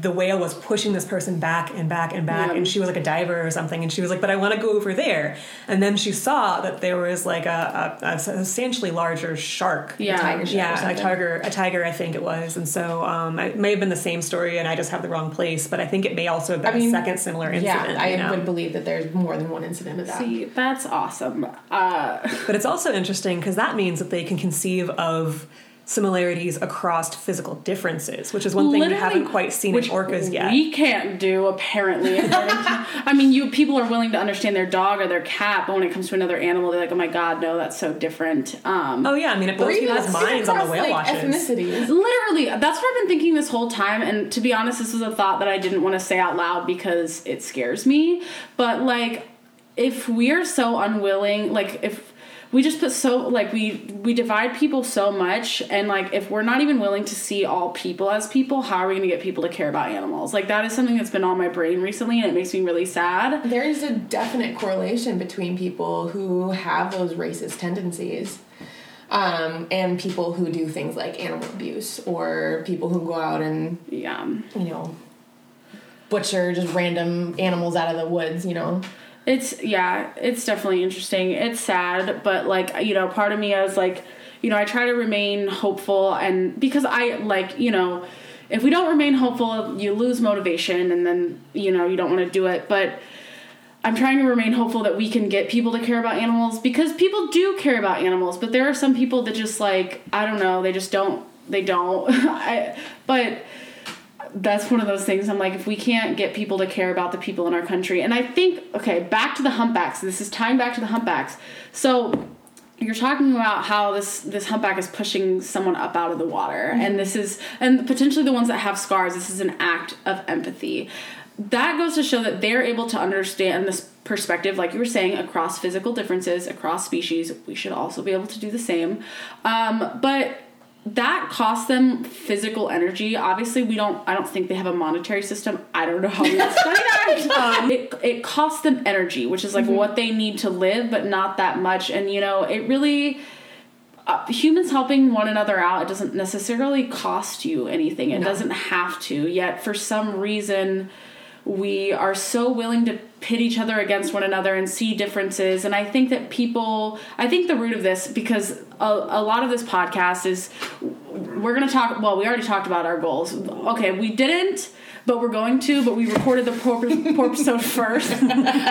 Speaker 3: the whale was pushing this person back and back and back,
Speaker 1: Yeah.
Speaker 3: and she was like a diver or something, and she was like, "But I want to go over there." And then she saw that there was like a, a, a substantially larger shark.
Speaker 1: Yeah.
Speaker 2: tiger shark
Speaker 3: Yeah, a tiger, a tiger, I think it was, and so um, it may have been the same story, and I just have the wrong place. But I think it may also have been
Speaker 2: I mean,
Speaker 3: a second similar incident.
Speaker 2: Yeah, I
Speaker 3: you know?
Speaker 2: would believe that there's more than one incident of that.
Speaker 1: See, that's awesome. Uh,
Speaker 3: But it's also interesting because that means that they can conceive of similarities across physical differences, which is one thing we haven't quite seen in orcas yet.
Speaker 1: We can't do apparently. I mean, you people are willing to understand their dog or their cat, but when it comes to another animal, they're like, "Oh my god, no, that's so different." Um,
Speaker 3: oh yeah, I mean it blows
Speaker 2: even
Speaker 3: people's minds on the whale
Speaker 2: like,
Speaker 3: watches.
Speaker 2: ethnicities.
Speaker 1: Literally, that's what I've been thinking this whole time. And to be honest, this is a thought that I didn't want to say out loud because it scares me. But like, if we're so unwilling, like if we just put so like we we divide people so much, and like if we're not even willing to see all people as people, how are we going to get people to care about animals? Like that is something that's been on my brain recently, and it makes me really sad.
Speaker 2: There is a definite correlation between people who have those racist tendencies um, and people who do things like animal abuse or people who go out and,
Speaker 1: Yeah.
Speaker 2: you know, butcher just random animals out of the woods, you know.
Speaker 1: It's yeah, it's definitely interesting. It's sad, but like you know, part of me is like, you know, I try to remain hopeful, and because I like you know, if we don't remain hopeful, you lose motivation and then, you know, you don't want to do it. But I'm trying to remain hopeful that we can get people to care about animals because people do care about animals, but there are some people that just like, I don't know, they just don't, they don't. I, but that's one of those things I'm like, if we can't get people to care about the people in our country, and I think, okay, back to the humpbacks. This is tying back to the humpbacks. So you're talking about how this this humpback is pushing someone up out of the water mm-hmm. and this is and potentially the ones that have scars this is an act of empathy that goes to show that they're able to understand this perspective like you were saying across physical differences across species we should also be able to do the same um, but that costs them physical energy. Obviously, we don't. I don't think they have a monetary system. I don't know how we study that. Um, it it costs them energy, which is like mm-hmm. what they need to live, but not that much. And you know, it really. Uh, humans helping one another out it doesn't necessarily cost you anything it no. doesn't have to yet for some reason we are so willing to pit each other against one another and see differences. And i think that people i think the root of this because a, a lot of this podcast is we're going to talk well we already talked about our goals. Okay we didn't but we're going to but we recorded the poor episode first.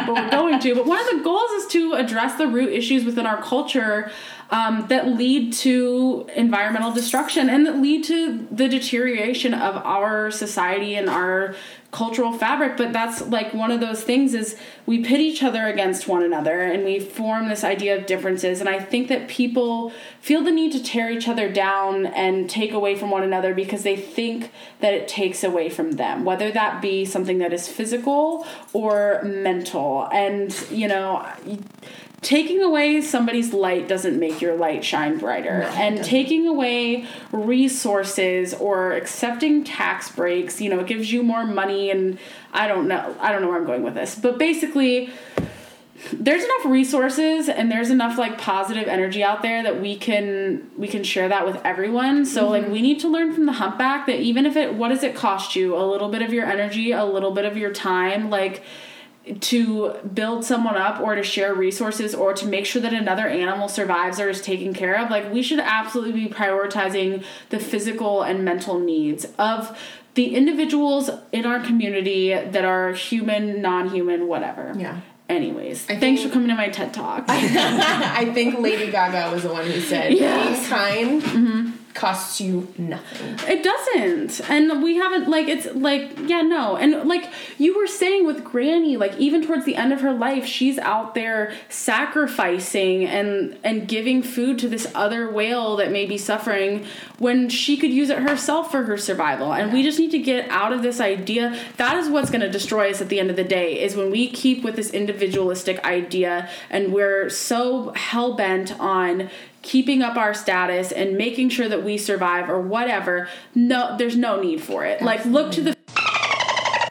Speaker 1: But we're going to. But one of the goals is to address the root issues within our culture um, that lead to environmental destruction and that lead to the deterioration of our society and our cultural fabric. But that's like one of those things is we pit each other against one another and we form this idea of differences. And i think that people feel the need to tear each other down and take away from one another because they think that it takes away from them whether that be something that is physical or mental. And you know taking away somebody's light doesn't make your light shine brighter. No, and taking away resources or accepting tax breaks you know it gives you more money and i don't know i don't know where i'm going with this. But basically there's enough resources and there's enough like positive energy out there that we can we can share that with everyone. So mm-hmm. like we need to learn from the humpback that even if it what does it cost you? A little bit of your energy a little bit of your time like to build someone up or to share resources or to make sure that another animal survives or is taken care of like we should absolutely be prioritizing the physical and mental needs of the individuals in our community that are human non-human whatever.
Speaker 2: Yeah.
Speaker 1: Anyways I thanks think, for coming to my ted talk.
Speaker 2: I think lady gaga was the one who said yes. being kind mm-hmm costs you nothing.
Speaker 1: It doesn't. And we haven't like it's like yeah, no. And like you were saying with Granny, like even towards the end of her life, she's out there sacrificing and and giving food to this other whale that may be suffering when she could use it herself for her survival. And yeah. we just need to get out of this idea. That is what's going to destroy us at the end of the day is when we keep with this individualistic idea and we're so hell bent on keeping up our status and making sure that we survive or whatever, no, there's no need for it. Absolutely. Like, look to the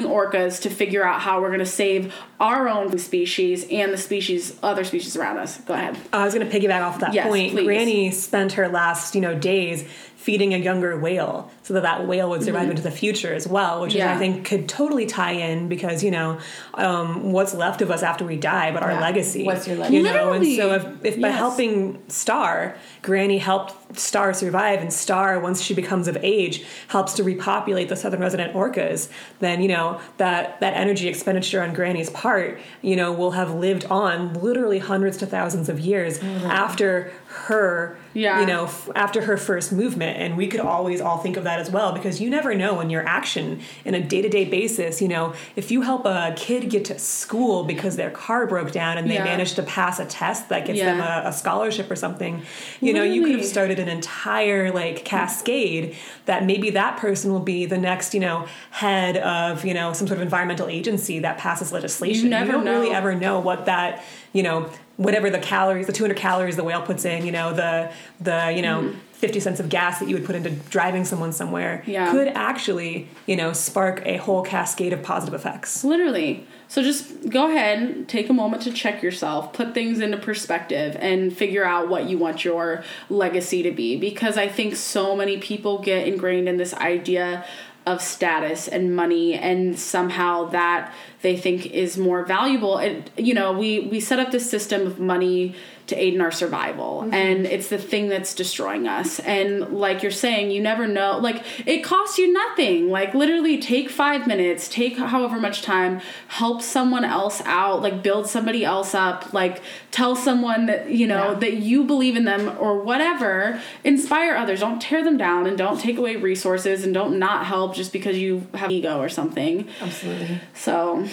Speaker 1: orcas to figure out how we're going to save our own species and the species other species around us go ahead
Speaker 3: i was going to piggyback off that yes, point please. granny spent her last you know days feeding a younger whale so that that whale would survive mm-hmm. into the future as well, which yeah. is, I think, could totally tie in because, you know, um, what's left of us after we die, but yeah. our legacy.
Speaker 2: What's your legacy?
Speaker 3: You know, and so if, if yes. by helping Star, Granny helped Star survive, and Star, once she becomes of age, helps to repopulate the southern resident orcas, then, you know, that, that energy expenditure on Granny's part, you know, will have lived on literally hundreds to thousands of years mm-hmm. after her yeah. you know f- after her first movement and we could always all think of that as well because you never know in your action in a day-to-day basis you know if you help a kid get to school because their car broke down and they yeah. managed to pass a test that gets yeah. them a, a, scholarship or something you know you could have started an entire like cascade that maybe that person will be the next you know head of you know some sort of environmental agency that passes legislation you, never you don't know. really ever know what that you know whatever the calories, the 200 calories the whale puts in, you know, the the you know mm. 50 cents of gas that you would put into driving someone somewhere yeah. could actually, you know, spark a whole cascade of positive effects.
Speaker 1: Literally. So just go ahead, take a moment to check yourself, put things into perspective, and figure out what you want your legacy to be. Because I think so many people get ingrained in this idea of status and money and somehow that they think is more valuable and you know we we set up this system of money to aid in our survival. Mm-hmm. And it's the thing that's destroying us. And like you're saying, you never know. Like it costs you nothing. Like literally take five minutes, take however much time, help someone else out, like build somebody else up, like tell someone that, you know,
Speaker 2: Yeah.
Speaker 1: that you believe in them or whatever. Inspire others. Don't tear them down and don't take away resources and don't not help just because you have ego or something.
Speaker 2: Absolutely.
Speaker 1: So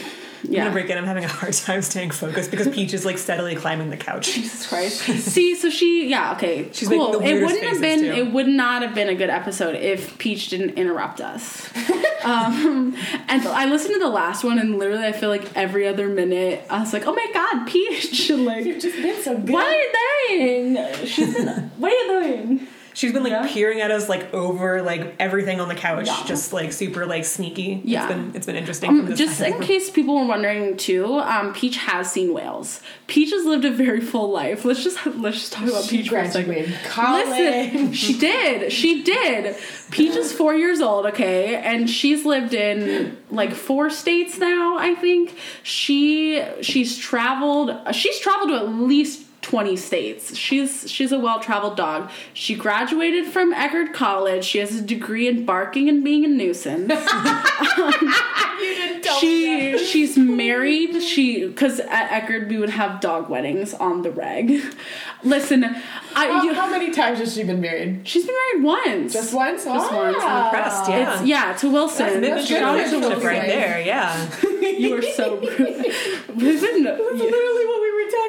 Speaker 3: I'm
Speaker 1: yeah.
Speaker 3: gonna break in. I'm having a hard time staying focused because Peach is like steadily climbing the couch.
Speaker 1: Jesus Christ. See, so she, yeah, okay,
Speaker 3: She's
Speaker 1: cool.
Speaker 3: making the
Speaker 1: It wouldn't have been,
Speaker 3: too.
Speaker 1: it would not have been a good episode if Peach didn't interrupt us. um, and I listened to the last one, and literally, I feel like every other minute, I was like, oh my god, Peach! like,
Speaker 2: You've just been so good.
Speaker 1: what are you doing? She's been, what are you doing?
Speaker 3: She's been like
Speaker 1: Yeah.
Speaker 3: peering at us like over like everything on the couch,
Speaker 1: Yeah.
Speaker 3: just like super like sneaky.
Speaker 1: Yeah.
Speaker 3: It's been it's been interesting.
Speaker 1: Um, just in case people were wondering too, um, Peach has seen whales. Peach has lived a very full life. Let's just let's just talk about
Speaker 2: She
Speaker 1: Peach for a second.
Speaker 2: college.
Speaker 1: Listen, she did. She did. Peach is four years old, okay, and she's lived in like four states now. I think she she's traveled. She's traveled to at least. 20 states. She's she's a well-traveled dog. She graduated from Eckerd College. She has a degree in barking and being a nuisance.
Speaker 2: You didn't
Speaker 1: she she's married. She because at Eckerd we would have dog weddings on the reg. Listen, I
Speaker 2: How,
Speaker 1: you,
Speaker 2: how many times has she been married?
Speaker 1: she's been married once.
Speaker 2: Just once?
Speaker 1: Just once.
Speaker 2: Ah.
Speaker 3: impressed, yeah.
Speaker 1: It's, yeah, to Wilson.
Speaker 3: Commitment to
Speaker 1: Shout out to
Speaker 3: relationship
Speaker 1: Wilson.
Speaker 3: right there, yeah.
Speaker 1: You are so rude.
Speaker 2: That's literally what we were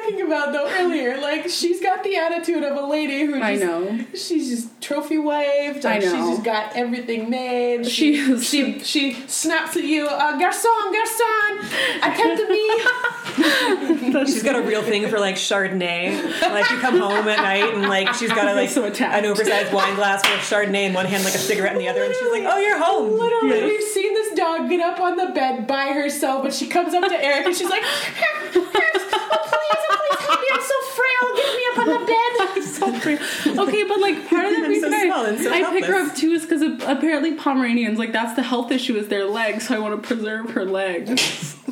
Speaker 2: talking about though earlier. Like she's got the attitude of a lady who just,
Speaker 1: I know.
Speaker 2: she's just trophy wived.
Speaker 1: I know.
Speaker 2: She's just got everything made.
Speaker 1: She
Speaker 2: She
Speaker 1: is-
Speaker 2: she, she snaps at you, uh, garçon, garçon, attend to me.
Speaker 3: She's got a real thing for like Chardonnay. Like you come home at night and like she's got a like
Speaker 1: so
Speaker 3: an oversized wine glass with Chardonnay in one hand, like a cigarette in the other, and she's like, "Oh, you're home."
Speaker 2: Literally,
Speaker 1: Yeah.
Speaker 2: we've seen this dog get up on the bed by herself, but she comes up to Eric and she's like, "Oh please, oh please, help me! I'm so. Get me up on the bed."
Speaker 1: so free. Okay, but like part of the
Speaker 3: I'm
Speaker 1: reason
Speaker 3: so
Speaker 1: I,
Speaker 3: so
Speaker 1: I pick her up too is because apparently Pomeranians like that's the health issue is their legs, so I want to preserve her legs.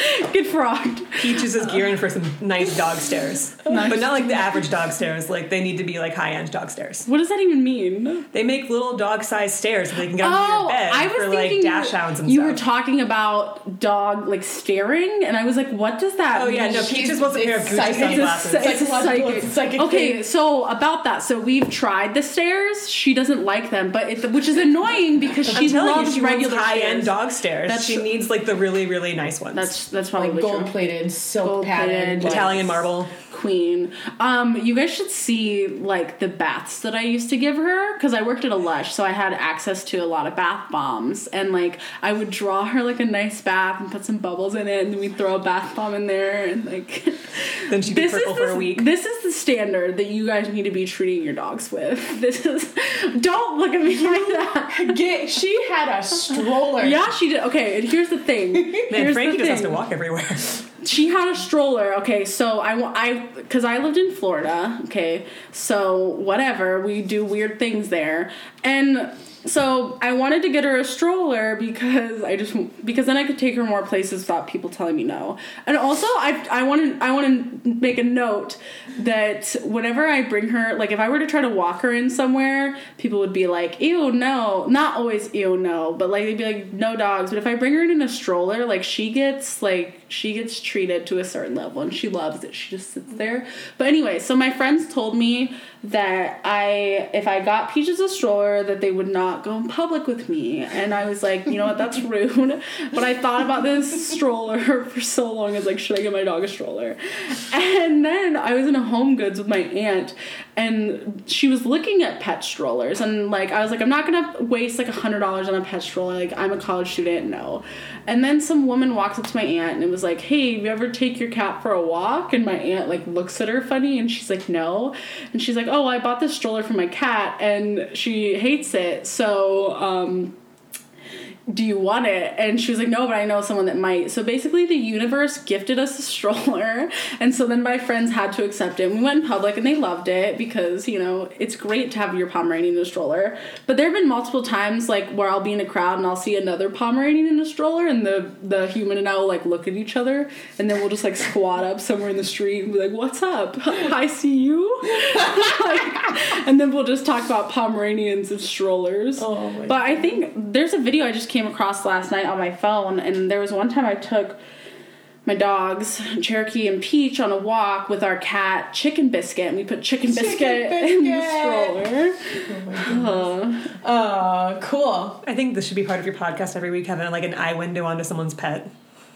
Speaker 1: Get frogged.
Speaker 3: Peaches is gearing for some nice dog stairs,
Speaker 1: Nice.
Speaker 3: but not like the average dog stairs. Like they need to be like high end dog stairs.
Speaker 1: What does that even mean?
Speaker 3: They make little dog sized stairs so they can get under
Speaker 1: Oh,
Speaker 3: your bed
Speaker 1: I was
Speaker 3: for like
Speaker 1: thinking
Speaker 3: dachshunds and
Speaker 1: you
Speaker 3: stuff.
Speaker 1: You were talking about dog like staring, and I was like, "What does that?" Mean?
Speaker 3: Oh yeah, no,
Speaker 2: She's-
Speaker 3: Peaches wants a pair of Gucci
Speaker 2: psychic.
Speaker 1: It's a, it's a psychic.
Speaker 2: psychic
Speaker 1: Okay,
Speaker 2: thing.
Speaker 1: so about that, so we've tried the stairs. She doesn't like them, but it, which is annoying because she loves
Speaker 3: you, she
Speaker 1: regular
Speaker 3: high end dog stairs.
Speaker 1: That's-
Speaker 3: she needs like the really really nice ones.
Speaker 1: That's that's probably
Speaker 2: Like
Speaker 1: true.
Speaker 2: gold plated, silk
Speaker 1: Gold-plated,
Speaker 2: padded, like-
Speaker 3: Italian marble.
Speaker 1: Queen. Um, you guys should see like the baths that I used to give her because I worked at a Lush, so I had access to a lot of bath bombs, and like I would draw her like a nice bath and put some bubbles in it, and then we'd throw a bath bomb in there, and like
Speaker 3: Then she'd be
Speaker 1: this
Speaker 3: purple
Speaker 1: is
Speaker 3: for
Speaker 1: the,
Speaker 3: a week.
Speaker 1: This is the standard that you guys need to be treating your dogs with. This is don't look at me like that.
Speaker 2: Get, she had a stroller.
Speaker 1: Yeah, she did. Okay, and here's the thing.
Speaker 3: Man,
Speaker 1: here's
Speaker 3: Frankie
Speaker 1: the
Speaker 3: just has to walk everywhere.
Speaker 1: She had a stroller okay so i i because i lived in florida okay so whatever we do weird things there. And so i wanted to get her a stroller because i just because then i could take her more places without people telling me no. And also i i want to i want to make a note that whenever i bring her like if i were to try to walk her in somewhere people would be like ew no. Not always ew no but like they'd be like no dogs. But if i bring her in a stroller like she gets like she gets treated to a certain level and she loves it. She just sits there. But anyway so my friends told me that i if i got peaches a stroller that they would not go in public with me. And i was like you know what? That's rude. But i thought about this stroller for so long. I was like should i get my dog a stroller? And then i was in a home goods with my aunt and she was looking at pet strollers. And like i was like i'm not gonna waste like a hundred dollars on a pet stroller. Like i'm a college student no. And then some woman walks up to my aunt and it was like hey you ever take your cat for a walk? And my aunt like looks at her funny and she's like no. And she's like oh i bought this stroller for my cat and she hates it. So um do you want it? And she was like, no, but I know someone that might. So basically, the universe gifted us a stroller. And so then my friends had to accept it. And We went in public and they loved it because, you know, it's great to have your Pomeranian in a stroller. But there have been multiple times, like, where I'll be in a crowd and I'll see another Pomeranian in a stroller, and the, the human and I will, like, look at each other, and then we'll just, like, squat up somewhere in the street and be like, what's up? I see you. like, and then we'll just talk about Pomeranians and strollers.
Speaker 2: Oh my
Speaker 1: but I think there's a video I just came across last night on my phone, and there was one time I took my dogs, Cherokee and Peach, on a walk with our cat Chicken Biscuit, and we put Chicken,
Speaker 2: Chicken
Speaker 1: Biscuit, in the
Speaker 2: Biscuit.
Speaker 1: stroller. Uh,
Speaker 2: Uh, cool.
Speaker 3: I think this should be part of your podcast every week, having like an eye window onto someone's pet.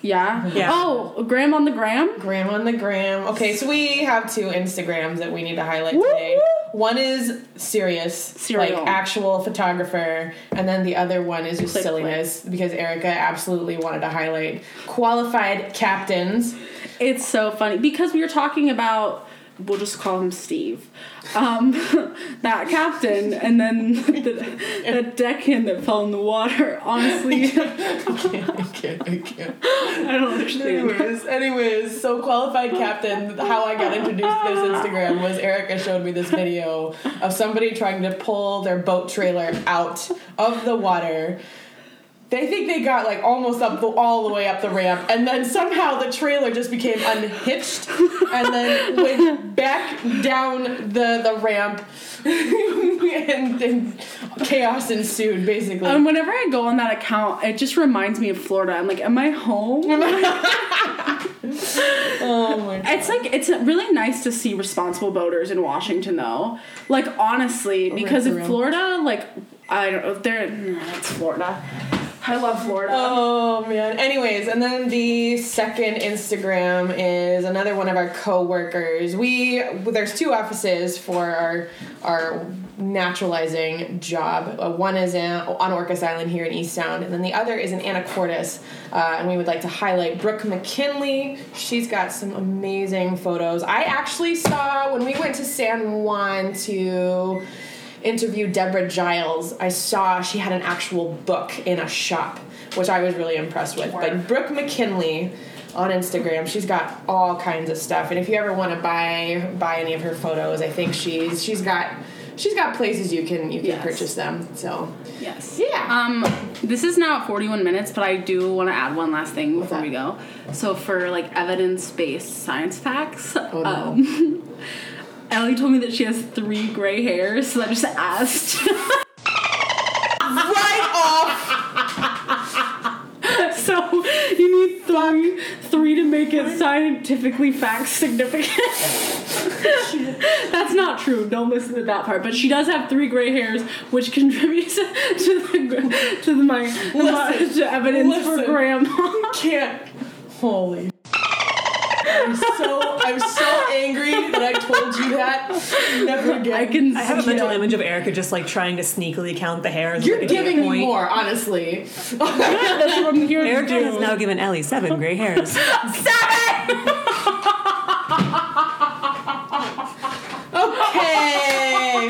Speaker 1: Yeah.
Speaker 3: Yeah.
Speaker 1: Oh, Graham on the gram.
Speaker 2: Graham on the gram. Okay, so we have two Instagrams that we need to highlight
Speaker 1: Woo
Speaker 2: today. One is serious,
Speaker 1: Serial.
Speaker 2: like actual photographer, and then the other one is just
Speaker 1: Click,
Speaker 2: silliness because Erica absolutely wanted to highlight qualified captains.
Speaker 1: It's so funny because we were talking about. We'll just call him Steve. Um, that captain, and then the, the deckhand that fell in the water. Honestly,
Speaker 2: I can't, I can't, I can't.
Speaker 1: I don't understand.
Speaker 2: Anyways, anyways, so qualified captain. How I got introduced to this Instagram was Erica showed me this video of somebody trying to pull their boat trailer out of the water. They think they got like almost up the, all the way up the ramp, and then somehow the trailer just became unhitched, and then went back down the the ramp, and, and chaos ensued. Basically,
Speaker 1: And whenever I go on that account, it just reminds me of Florida. I'm like, am I home?
Speaker 2: oh my god.
Speaker 1: It's like it's really nice to see responsible boaters in Washington, though. Like honestly,
Speaker 2: oh,
Speaker 1: because
Speaker 2: in.
Speaker 1: Florida, like I don't know, if they're it's Florida. I love Florida.
Speaker 2: Oh man. Anyways, and then the second Instagram is another one of our co-workers. We there's two offices for our our naturalizing job. Uh, one is in, on Orcas Island here in Eastsound, and then the other is in Anacortes. Uh, and we would like to highlight Brooke McKinley. She's got some amazing photos. I actually saw when we went to San Juan to interviewed Deborah Giles, I saw she had an actual book in a shop, which I was really impressed with. But Brooke McKinley on Instagram, she's got all kinds of stuff. And if you ever want to buy buy any of her photos, I think she's she's got she's got places you can you can
Speaker 1: Yes.
Speaker 2: purchase them. So
Speaker 1: yes.
Speaker 2: Yeah.
Speaker 1: Um, this is now at 41 minutes, but I do want to add one last thing before we go. So for like evidence-based science facts,
Speaker 2: Oh, no.
Speaker 1: um, Ellie told me that she has three gray hairs, so I just asked.
Speaker 2: right off.
Speaker 1: So you need three, three to make it scientifically fact significant. That's not true. Don't listen to that part. But she does have three gray hairs, which contributes to the to the my
Speaker 2: Listen,
Speaker 1: to evidence for grandma.
Speaker 2: Can't. Holy. I'm so I'm so angry that I told you that. Never again.
Speaker 1: I can.
Speaker 3: I have a mental
Speaker 1: it.
Speaker 3: image of Erica just like trying to sneakily count the hairs.
Speaker 2: You're
Speaker 3: at
Speaker 2: giving me more, honestly.
Speaker 1: That's what I'm here to
Speaker 3: Erica
Speaker 1: do.
Speaker 3: has now given Ellie seven gray hairs.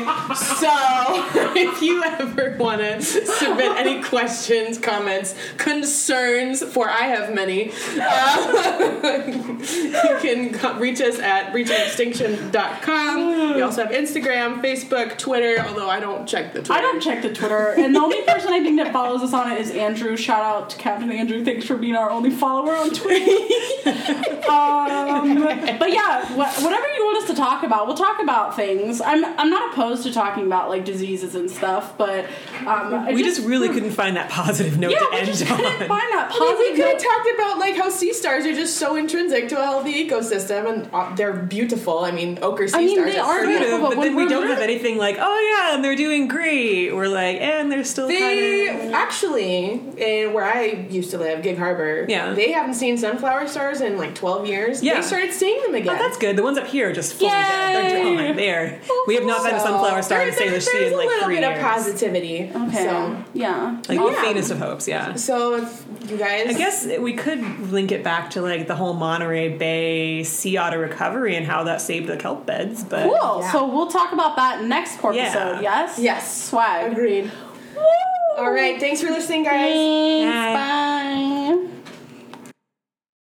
Speaker 2: So, if you ever want to submit any questions, comments, concerns, for I have many, uh, you can reach us at reachingextinction.com. We also have Instagram, Facebook, Twitter, although I don't check the Twitter.
Speaker 1: I don't check the Twitter, and the only person I think that follows us on it is Andrew. Shout out to Captain Andrew. Thanks for being our only follower on Twitter. um, but yeah, wh- whatever you want us to talk about, we'll talk about things. I'm I'm not opposed to talking about like diseases and stuff, but um,
Speaker 3: we just really couldn't find that positive note
Speaker 1: yeah,
Speaker 3: to
Speaker 1: we
Speaker 3: end
Speaker 1: just
Speaker 3: on.
Speaker 1: couldn't find that
Speaker 2: I mean, we could have talked about like how sea stars are just so intrinsic to a healthy ecosystem, and uh, they're beautiful. I mean, ochre sea
Speaker 1: I mean,
Speaker 2: stars
Speaker 1: they are beautiful,
Speaker 3: But,
Speaker 1: but when
Speaker 3: then we don't have anything like, oh yeah, and they're doing great. We're like, and they're still
Speaker 2: They
Speaker 3: kind of.
Speaker 2: actually, in where I used to live, Gig Harbor,
Speaker 3: Yeah.
Speaker 2: they haven't seen sunflower stars in like 12 years.
Speaker 3: Yeah.
Speaker 2: They started seeing them again.
Speaker 3: Oh, that's good. The ones up here are just fully dead. They're
Speaker 1: Yay!
Speaker 3: gone. There. We have not found a
Speaker 2: So,
Speaker 3: sunflower star
Speaker 2: there-
Speaker 3: to say
Speaker 2: there-
Speaker 3: the she
Speaker 2: There's
Speaker 3: in like
Speaker 2: a little bit of positivity.
Speaker 1: Okay.
Speaker 2: So,
Speaker 1: yeah.
Speaker 3: Like
Speaker 2: Oh,
Speaker 3: the
Speaker 2: yeah.
Speaker 3: faintest of hopes, yeah.
Speaker 2: so if you guys,
Speaker 3: I guess we could link it back to like the whole Monterey Bay sea otter recovery and how that saved the kelp beds, but
Speaker 1: Cool.
Speaker 2: Yeah.
Speaker 1: So we'll talk about that next episode.
Speaker 3: Yeah.
Speaker 1: Yes.
Speaker 2: Yes.
Speaker 1: Swag.
Speaker 2: agreed.
Speaker 1: Woo!
Speaker 2: All right. Thanks for listening, guys.
Speaker 1: Bye.
Speaker 2: Bye.